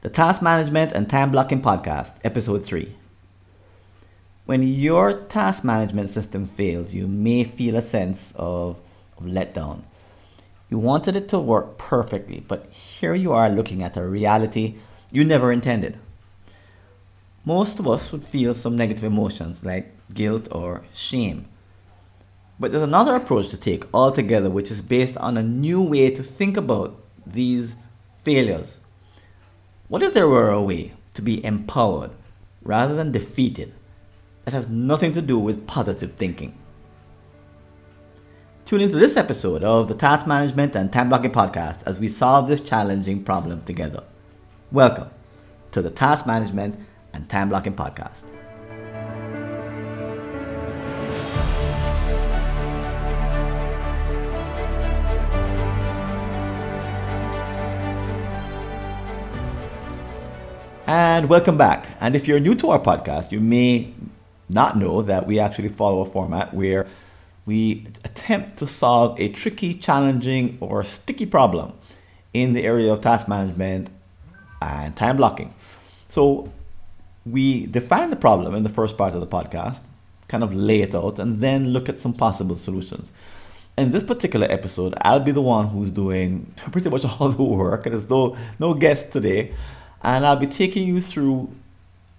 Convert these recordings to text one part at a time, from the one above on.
the Task Management and Time Blocking Podcast, Episode 3. When your task management system fails, you may feel a sense of, of letdown. You wanted it to work perfectly, but here you are looking at a reality you never intended. Most of us would feel some negative emotions like guilt or shame. But there's another approach to take altogether, which is based on a new way to think about these failures what if there were a way to be empowered rather than defeated that has nothing to do with positive thinking? Tune into this episode of the Task Management and Time Blocking Podcast as we solve this challenging problem together. Welcome to the Task Management and Time Blocking Podcast. And welcome back. And if you're new to our podcast, you may not know that we actually follow a format where we attempt to solve a tricky, challenging, or sticky problem in the area of task management and time blocking. So we define the problem in the first part of the podcast, kind of lay it out, and then look at some possible solutions. In this particular episode, I'll be the one who's doing pretty much all the work. and There's no no guest today and I'll be taking you through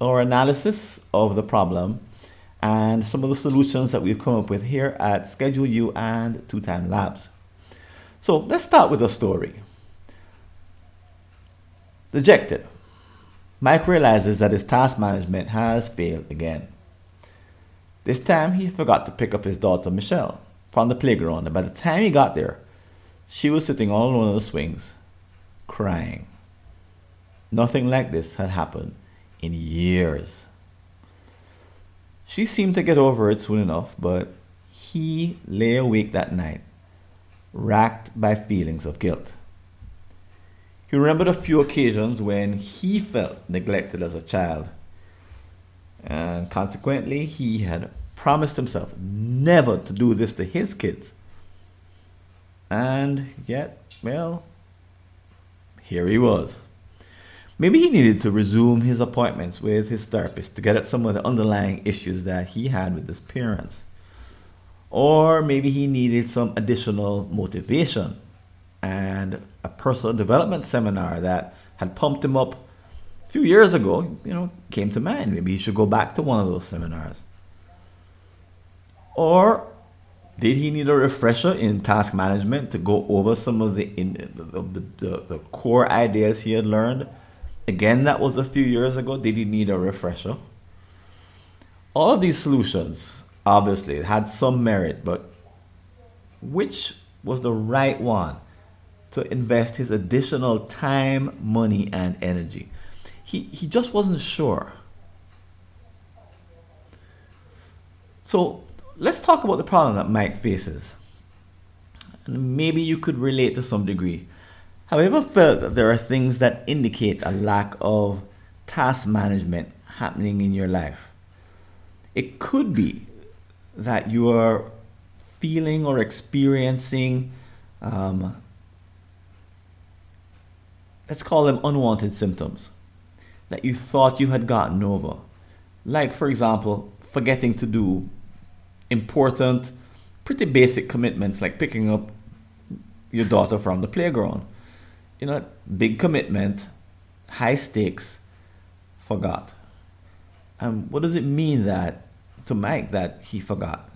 our analysis of the problem and some of the solutions that we've come up with here at Schedule U and Two Time Labs. So let's start with a story. Dejected, Mike realizes that his task management has failed again. This time he forgot to pick up his daughter Michelle from the playground, and by the time he got there, she was sitting all alone on the swings, crying. Nothing like this had happened in years. She seemed to get over it soon enough, but he lay awake that night, racked by feelings of guilt. He remembered a few occasions when he felt neglected as a child, and consequently, he had promised himself never to do this to his kids. And yet, well, here he was. Maybe he needed to resume his appointments with his therapist to get at some of the underlying issues that he had with his parents. Or maybe he needed some additional motivation and a personal development seminar that had pumped him up a few years ago, you know, came to mind. Maybe he should go back to one of those seminars. Or did he need a refresher in task management to go over some of the, in, the, the, the, the core ideas he had learned Again, that was a few years ago. Did he need a refresher? All of these solutions, obviously, had some merit, but which was the right one to invest his additional time, money, and energy? He, he just wasn't sure. So let's talk about the problem that Mike faces. And maybe you could relate to some degree. Have you ever felt that there are things that indicate a lack of task management happening in your life? It could be that you are feeling or experiencing, um, let's call them unwanted symptoms that you thought you had gotten over. Like, for example, forgetting to do important, pretty basic commitments like picking up your daughter from the playground you know, big commitment, high stakes, forgot. And what does it mean that to Mike that he forgot?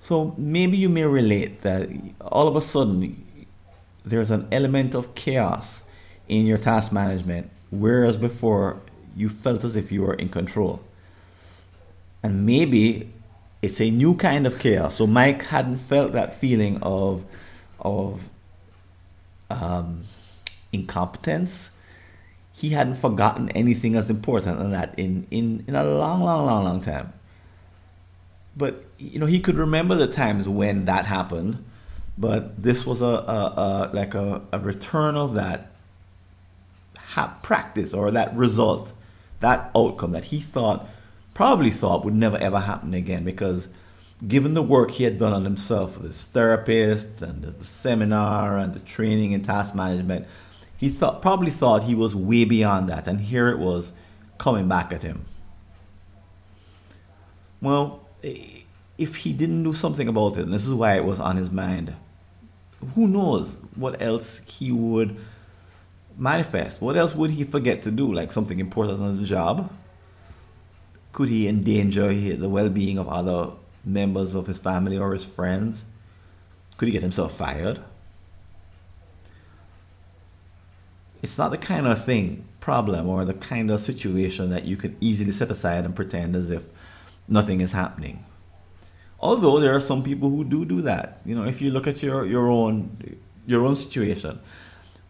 So maybe you may relate that all of a sudden there's an element of chaos in your task management, whereas before you felt as if you were in control. And maybe it's a new kind of chaos. So Mike hadn't felt that feeling of of um, incompetence, he hadn't forgotten anything as important than that in, in, in a long, long, long, long time. But you know, he could remember the times when that happened, but this was a, a, a like a, a return of that ha- practice or that result, that outcome that he thought, probably thought would never ever happen again because given the work he had done on himself with his therapist and the seminar and the training in task management, He thought probably thought he was way beyond that, and here it was coming back at him. Well, if he didn't do something about it, and this is why it was on his mind, who knows what else he would manifest? What else would he forget to do? Like something important on the job? Could he endanger the well being of other members of his family or his friends? Could he get himself fired? It's not the kind of thing, problem, or the kind of situation that you can easily set aside and pretend as if nothing is happening. Although there are some people who do do that. You know, if you look at your, your own your own situation,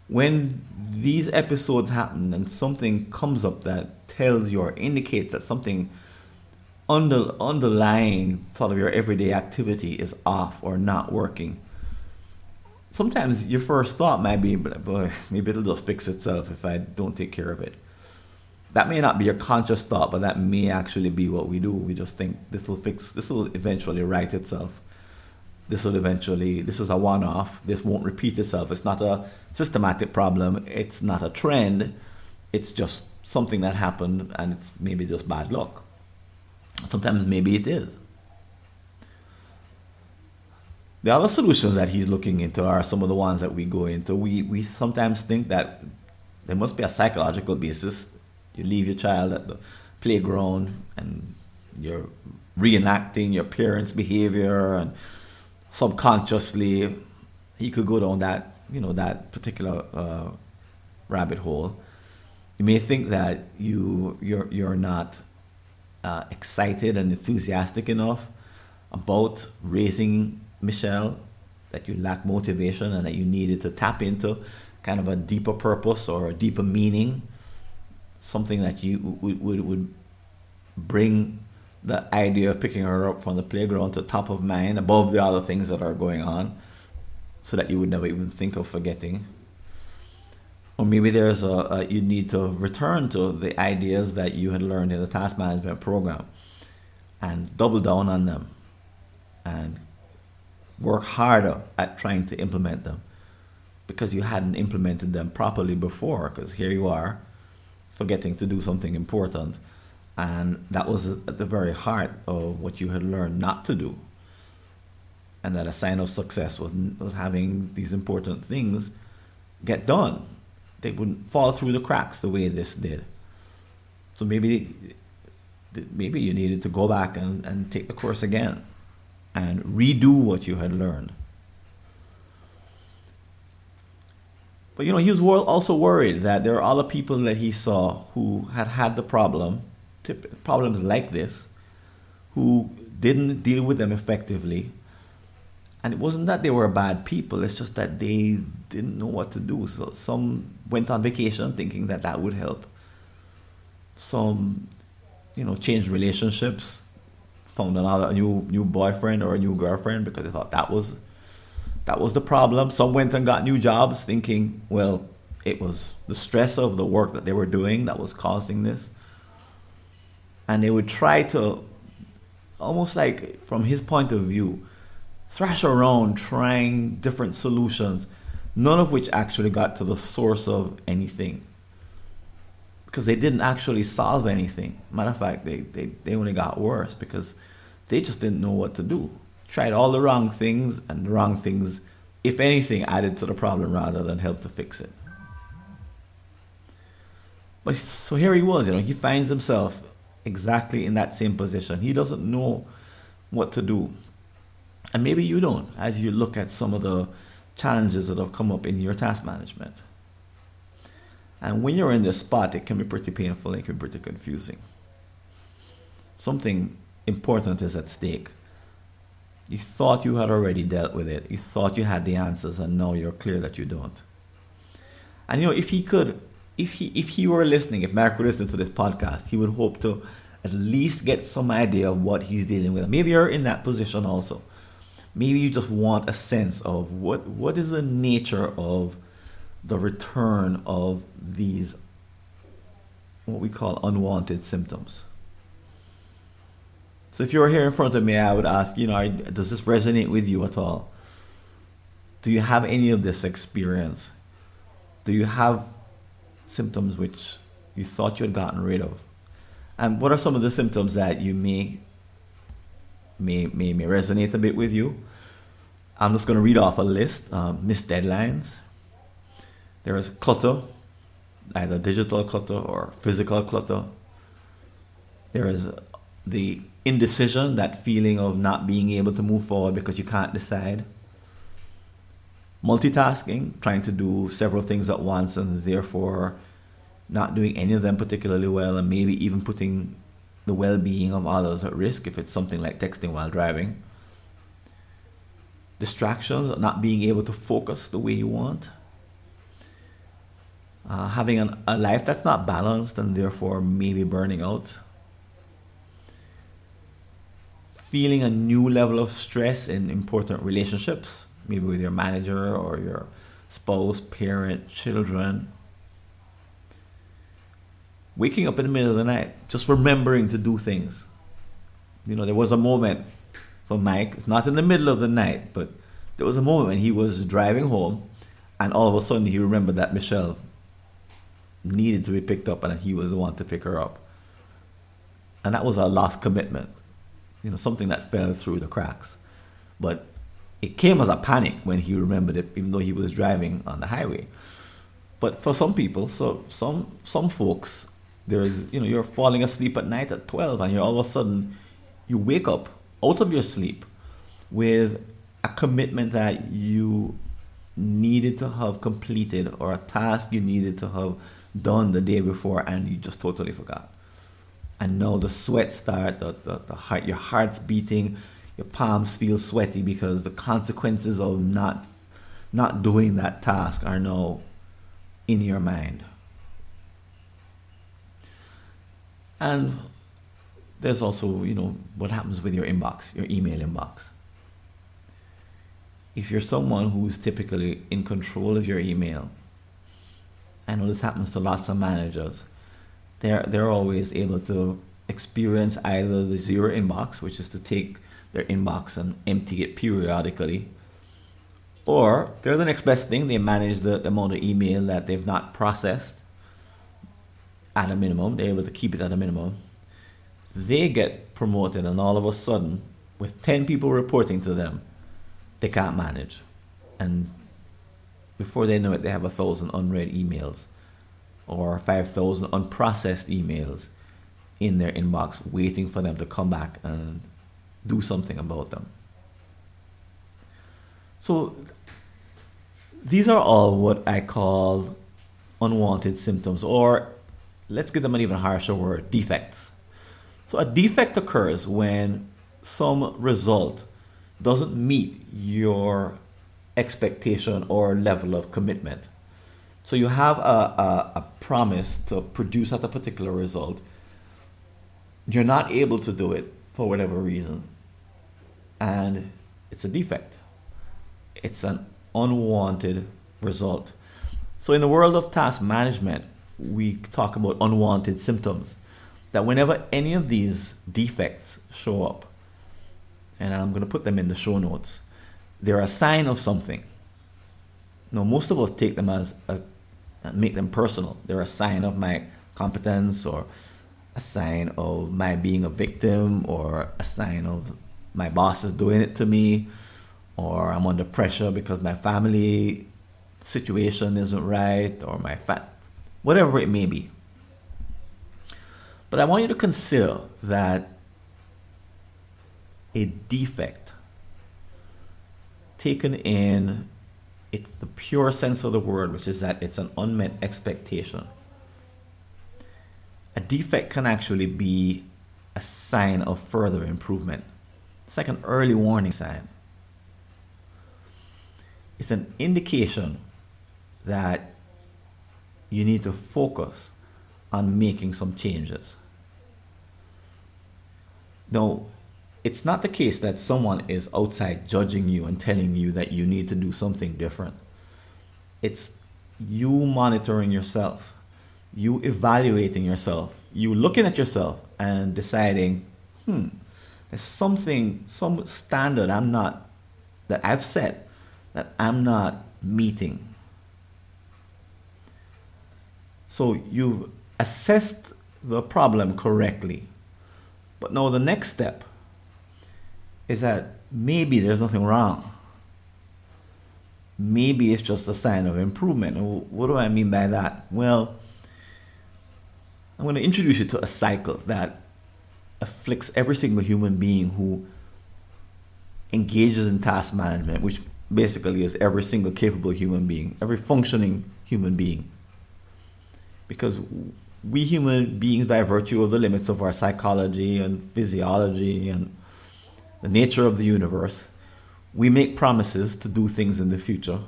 when these episodes happen and something comes up that tells you or indicates that something under, underlying sort of your everyday activity is off or not working, sometimes your first thought might be, boy, maybe it'll just fix itself if I don't take care of it. That may not be your conscious thought, but that may actually be what we do. We just think this will fix, this will eventually right itself. This will eventually, this is a one off. This won't repeat itself. It's not a systematic problem. It's not a trend. It's just something that happened and it's maybe just bad luck. Sometimes maybe it is. The other solutions that he's looking into are some of the ones that we go into. We, we sometimes think that there must be a psychological basis. You leave your child at the playground and you're reenacting your parents' behavior and subconsciously he could go down that you know that particular uh, rabbit hole. You may think that you you're you're not uh, excited and enthusiastic enough about raising Michelle, that you lack motivation and that you needed to tap into kind of a deeper purpose or a deeper meaning, something that you would, would, would bring the idea of picking her up from the playground to top of mind above the other things that are going on so that you would never even think of forgetting or maybe there's a, a, you need to return to the ideas that you had learned in the task management program and double down on them and work harder at trying to implement them because you hadn't implemented them properly before because here you are forgetting to do something important. And that was at the very heart of what you had learned not to do. And that a sign of success was, was having these important things get done they wouldn't fall through the cracks the way this did. So maybe maybe you needed to go back and, and take the course again and redo what you had learned. But you know, he was also worried that there are other people that he saw who had had the problem, problems like this, who didn't deal with them effectively and it wasn't that they were bad people, it's just that they didn't know what to do. So some went on vacation thinking that that would help. Some, you know, changed relationships, found another new new boyfriend or a new girlfriend because they thought that was that was the problem. Some went and got new jobs thinking, well, it was the stress of the work that they were doing that was causing this. And they would try to almost like from his point of view, thrash around trying different solutions, none of which actually got to the source of anything. Because they didn't actually solve anything. Matter of fact, they, they, they only got worse because they just didn't know what to do. Tried all the wrong things, and the wrong things, if anything, added to the problem rather than helped to fix it. But so here he was, you know, he finds himself exactly in that same position. He doesn't know what to do. And maybe you don't as you look at some of the challenges that have come up in your task management. And when you're in this spot, it can be pretty painful, it can be pretty confusing. Something important is at stake. You thought you had already dealt with it, you thought you had the answers, and now you're clear that you don't. And you know, if he could, if he if he were listening, if Mark were listening to this podcast, he would hope to at least get some idea of what he's dealing with. Maybe you're in that position also maybe you just want a sense of what what is the nature of the return of these what we call unwanted symptoms. So if you're here in front of me, I would ask, you know, does this resonate with you at all? Do you have any of this experience? Do you have symptoms which you thought you had gotten rid of? And what are some of the symptoms that you may may may, may resonate a bit with you? I'm just going to read off a list. Um, missed deadlines. There is clutter, either digital clutter or physical clutter. There is the indecision, that feeling of not being able to move forward because you can't decide. Multitasking, trying to do several things at once and therefore not doing any of them particularly well, and maybe even putting the well being of others at risk if it's something like texting while driving. Distractions, not being able to focus the way you want. Uh, having an, a life that's not balanced and therefore maybe burning out feeling a new level of stress in important relationships, maybe with your manager or your spouse, parent, children. Waking up in the middle of the night, just remembering to do things. You know, there was a moment for Mike, not in the middle of the night, but there was a moment when he was driving home and all of a sudden he remembered that Michelle needed to be picked up and he was the one to pick her up. And that was a lost commitment you know, something that fell through the cracks. But it came as a panic when he remembered it, even though he was driving on the highway. But for some people, so some some folks, there's you know, you're falling asleep at night at twelve, and you're all of a sudden you wake up out of your sleep with a commitment that you needed to have completed or a task you needed to have done the day before, and you just totally forgot and now the sweat start, the, the, the heart, your heart's beating, your palms feel sweaty because the consequences of not not doing that task are now in your mind. And there's also, you know, what happens with your inbox, your email inbox. If you're someone who's typically in control of your email, I know this happens to lots of managers they're they're always able to experience either the zero inbox, which is to take their inbox and empty it periodically, or they're the next best thing. They manage the, the amount of email that they've not processed at a minimum. They're able to keep it at a minimum. They get promoted, and all of a sudden, with 10 people reporting to them, they can't manage. And before they know it, they have a thousand unread emails or 5,000 unprocessed emails in their inbox waiting for them to come back and do something about them. So these are all what I call unwanted symptoms, or let's give them an even harsher word defects. So a defect occurs when some result doesn't meet your expectation or level of commitment. So you have a, a, a promise to produce at a particular result. You're not able to do it for whatever reason. And it's a defect. It's an unwanted result. So in the world of task management, we talk about unwanted symptoms. That whenever any of these defects show up, and I'm going to put them in the show notes, they're a sign of something. Now, most of us take them as make them personal. They're a sign of my competence or a sign of my being a victim or a sign of my boss is doing it to me or I'm under pressure because my family situation isn't right or my fat whatever it may be. But I want you to consider that a defect taken in the pure sense of the word, which is that it's an unmet expectation. A defect can actually be a sign of further improvement. It's like an early warning sign. It's an indication that you need to focus on making some changes. Now, it's not the case that someone is outside judging you and telling you that you need to do something different. It's you monitoring yourself, you evaluating yourself, you looking at yourself and deciding, hmm, there's something, some standard I'm not, that I've set that I'm not meeting. So you've assessed the problem correctly. But now the next step is that maybe there's nothing wrong. Maybe it's just a sign of improvement. What do I mean by that? Well, I'm going to introduce you to a cycle that afflicts every single human being who engages in task management, which basically is every single capable human being, every functioning human being. Because we human beings, by virtue of the limits of our psychology and physiology and the nature of the universe, we make promises to do things in the future.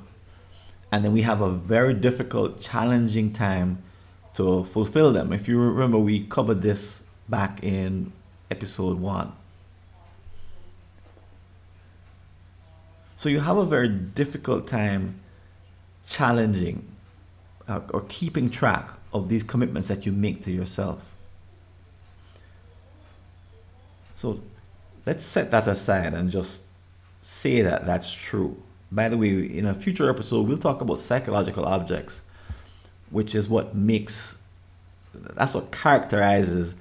And then we have a very difficult, challenging time to fulfill them. If you remember, we covered this back in episode one. So you have a very difficult time challenging uh, or keeping track of these commitments that you make to yourself. So let's set that aside and just say that that's true. By the way, in a future episode, we'll talk about psychological objects, which is what makes, that's what characterizes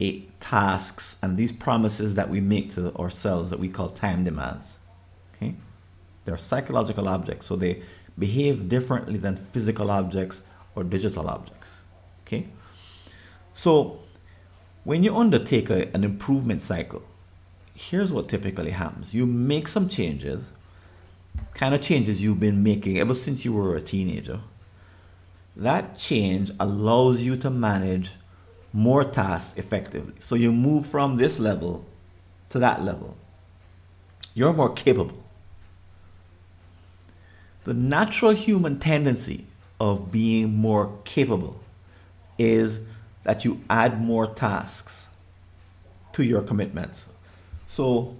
a tasks and these promises that we make to ourselves that we call time demands. Okay? They're psychological objects, so they behave differently than physical objects or digital objects. Okay? So when you undertake a, an improvement cycle, here's what typically happens. You make some changes, kind of changes you've been making ever since you were a teenager. That change allows you to manage more tasks effectively. So you move from this level to that level. You're more capable. The natural human tendency of being more capable is that you add more tasks to your commitments. So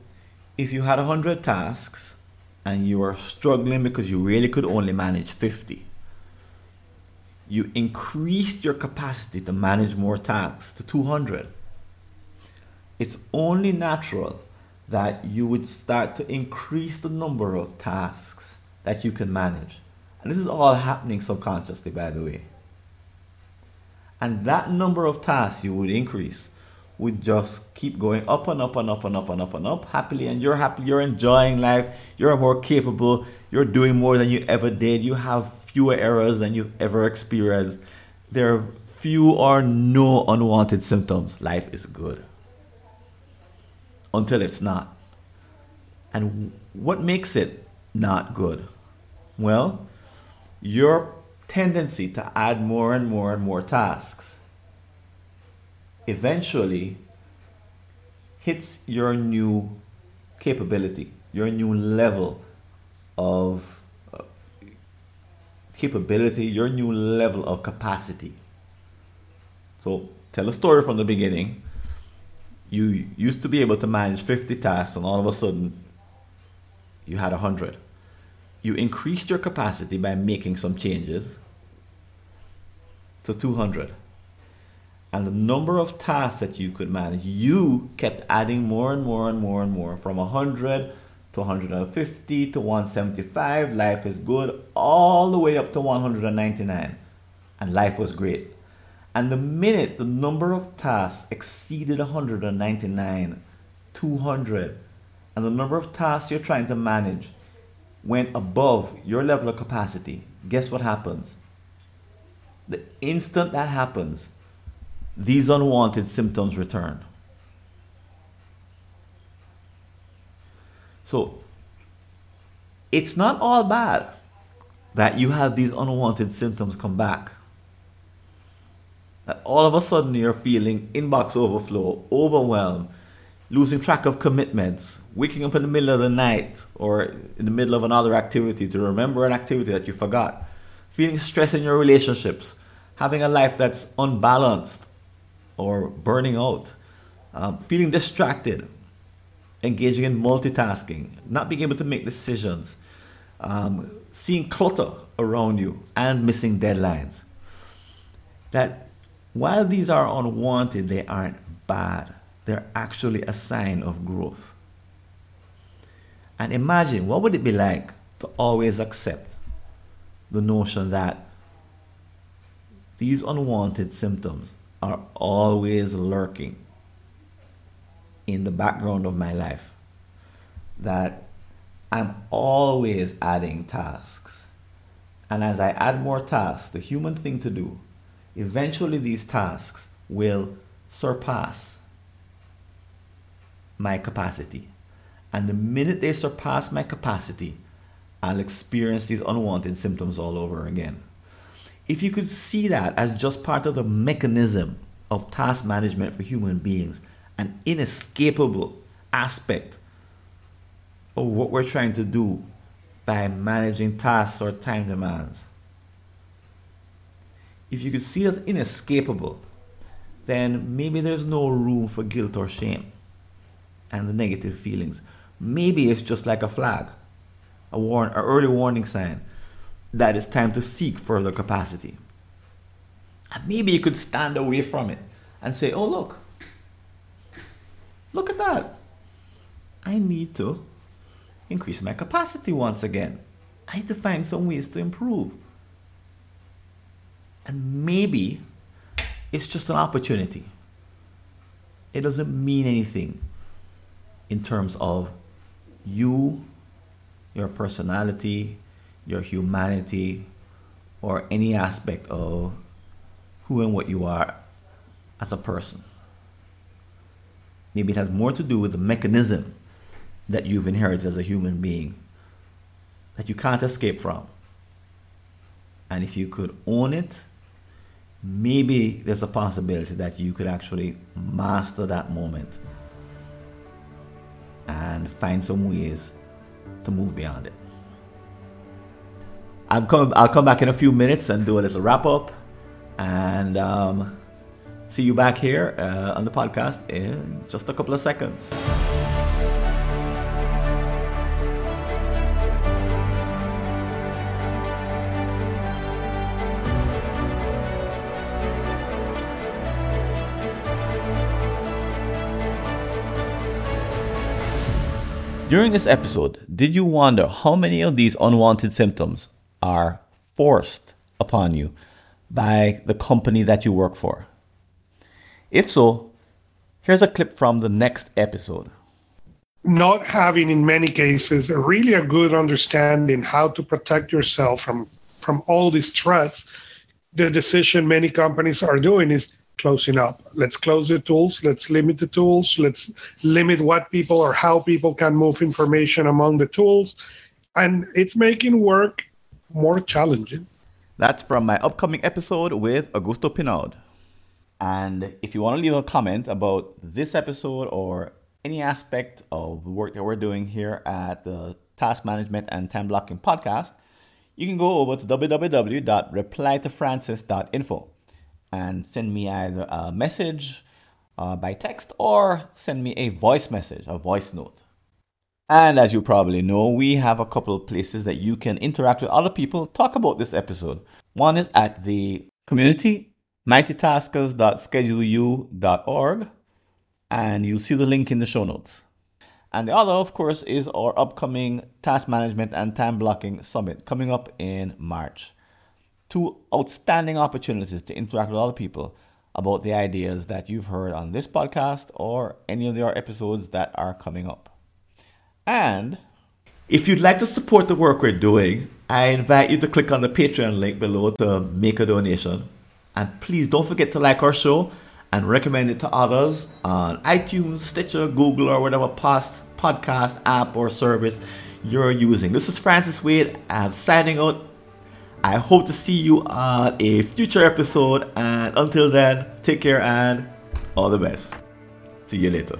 if you had 100 tasks and you are struggling because you really could only manage 50, you increased your capacity to manage more tasks to 200. It's only natural that you would start to increase the number of tasks that you can manage. And this is all happening subconsciously, by the way. And that number of tasks you would increase would just keep going up and up and up and up and up and up happily. And you're happy, you're enjoying life, you're more capable, you're doing more than you ever did, you have fewer errors than you've ever experienced. There are few or no unwanted symptoms. Life is good until it's not. And what makes it not good? Well, your tendency to add more and more and more tasks eventually hits your new capability, your new level of uh, capability, your new level of capacity. So, tell a story from the beginning. You used to be able to manage 50 tasks, and all of a sudden, you had 100 you increased your capacity by making some changes to 200 and the number of tasks that you could manage you kept adding more and more and more and more from 100 to 150 to 175 life is good all the way up to 199 and life was great. And the minute the number of tasks exceeded 199 200 and the number of tasks you're trying to manage went above your level of capacity, guess what happens? The instant that happens, these unwanted symptoms return. So, it's not all bad that you have these unwanted symptoms come back. That all of a sudden you're feeling inbox overflow, overwhelmed, losing track of commitments, waking up in the middle of the night or in the middle of another activity to remember an activity that you forgot, feeling stress in your relationships, having a life that's unbalanced or burning out, um, feeling distracted, engaging in multitasking, not being able to make decisions, um, seeing clutter around you, and missing deadlines. That while these are unwanted, they aren't bad they're actually a sign of growth. And imagine what would it be like to always accept the notion that these unwanted symptoms are always lurking in the background of my life. That I'm always adding tasks. And as I add more tasks, the human thing to do, eventually these tasks will surpass my capacity. And the minute they surpass my capacity, I'll experience these unwanted symptoms all over again. If you could see that as just part of the mechanism of task management for human beings, an inescapable aspect of what we're trying to do by managing tasks or time demands. If you could see as inescapable, then maybe there's no room for guilt or shame and the negative feelings. Maybe it's just like a flag, a warn, an early warning sign that it's time to seek further capacity. And maybe you could stand away from it and say, "Oh look, look at that! I need to increase my capacity once again. I need to find some ways to improve." And maybe it's just an opportunity. It doesn't mean anything in terms of you, your personality, your humanity, or any aspect of who and what you are as a person. Maybe it has more to do with the mechanism that you've inherited as a human being that you can't escape from. And if you could own it, maybe there's a possibility that you could actually master that moment and find some ways to move beyond it. I'm come, I'll come back in a few minutes and do a little wrap up and um, see you back here uh, on the podcast in just a couple of seconds. During this episode, did you wonder how many of these unwanted symptoms are forced upon you by the company that you work for? If so, here's a clip from the next episode. Not having, in many cases, a really a good understanding how to protect yourself from from all these threats, the decision many companies are doing is closing up. Let's close the tools. Let's limit the tools. Let's limit what people or how people can move information among the tools. And it's making work more challenging. That's from my upcoming episode with Augusto Pinaud. And if you want to leave a comment about this episode or any aspect of the work that we're doing here at the Task Management and Time Blocking Podcast, you can go over to www.replytofrancis.info and send me either a message uh, by text or send me a voice message, a voice note. And as you probably know, we have a couple of places that you can interact with other people, talk about this episode. One is at the community, mightytaskers.scheduleu.org, and you'll see the link in the show notes. And the other, of course, is our upcoming Task Management and Time Blocking Summit coming up in March two outstanding opportunities to interact with other people about the ideas that you've heard on this podcast or any of our episodes that are coming up. And if you'd like to support the work we're doing, I invite you to click on the Patreon link below to make a donation. And please don't forget to like our show and recommend it to others on iTunes, Stitcher, Google, or whatever past podcast app or service you're using. This is Francis Wade. I'm signing out I hope to see you on a future episode. And until then, take care and all the best. See you later.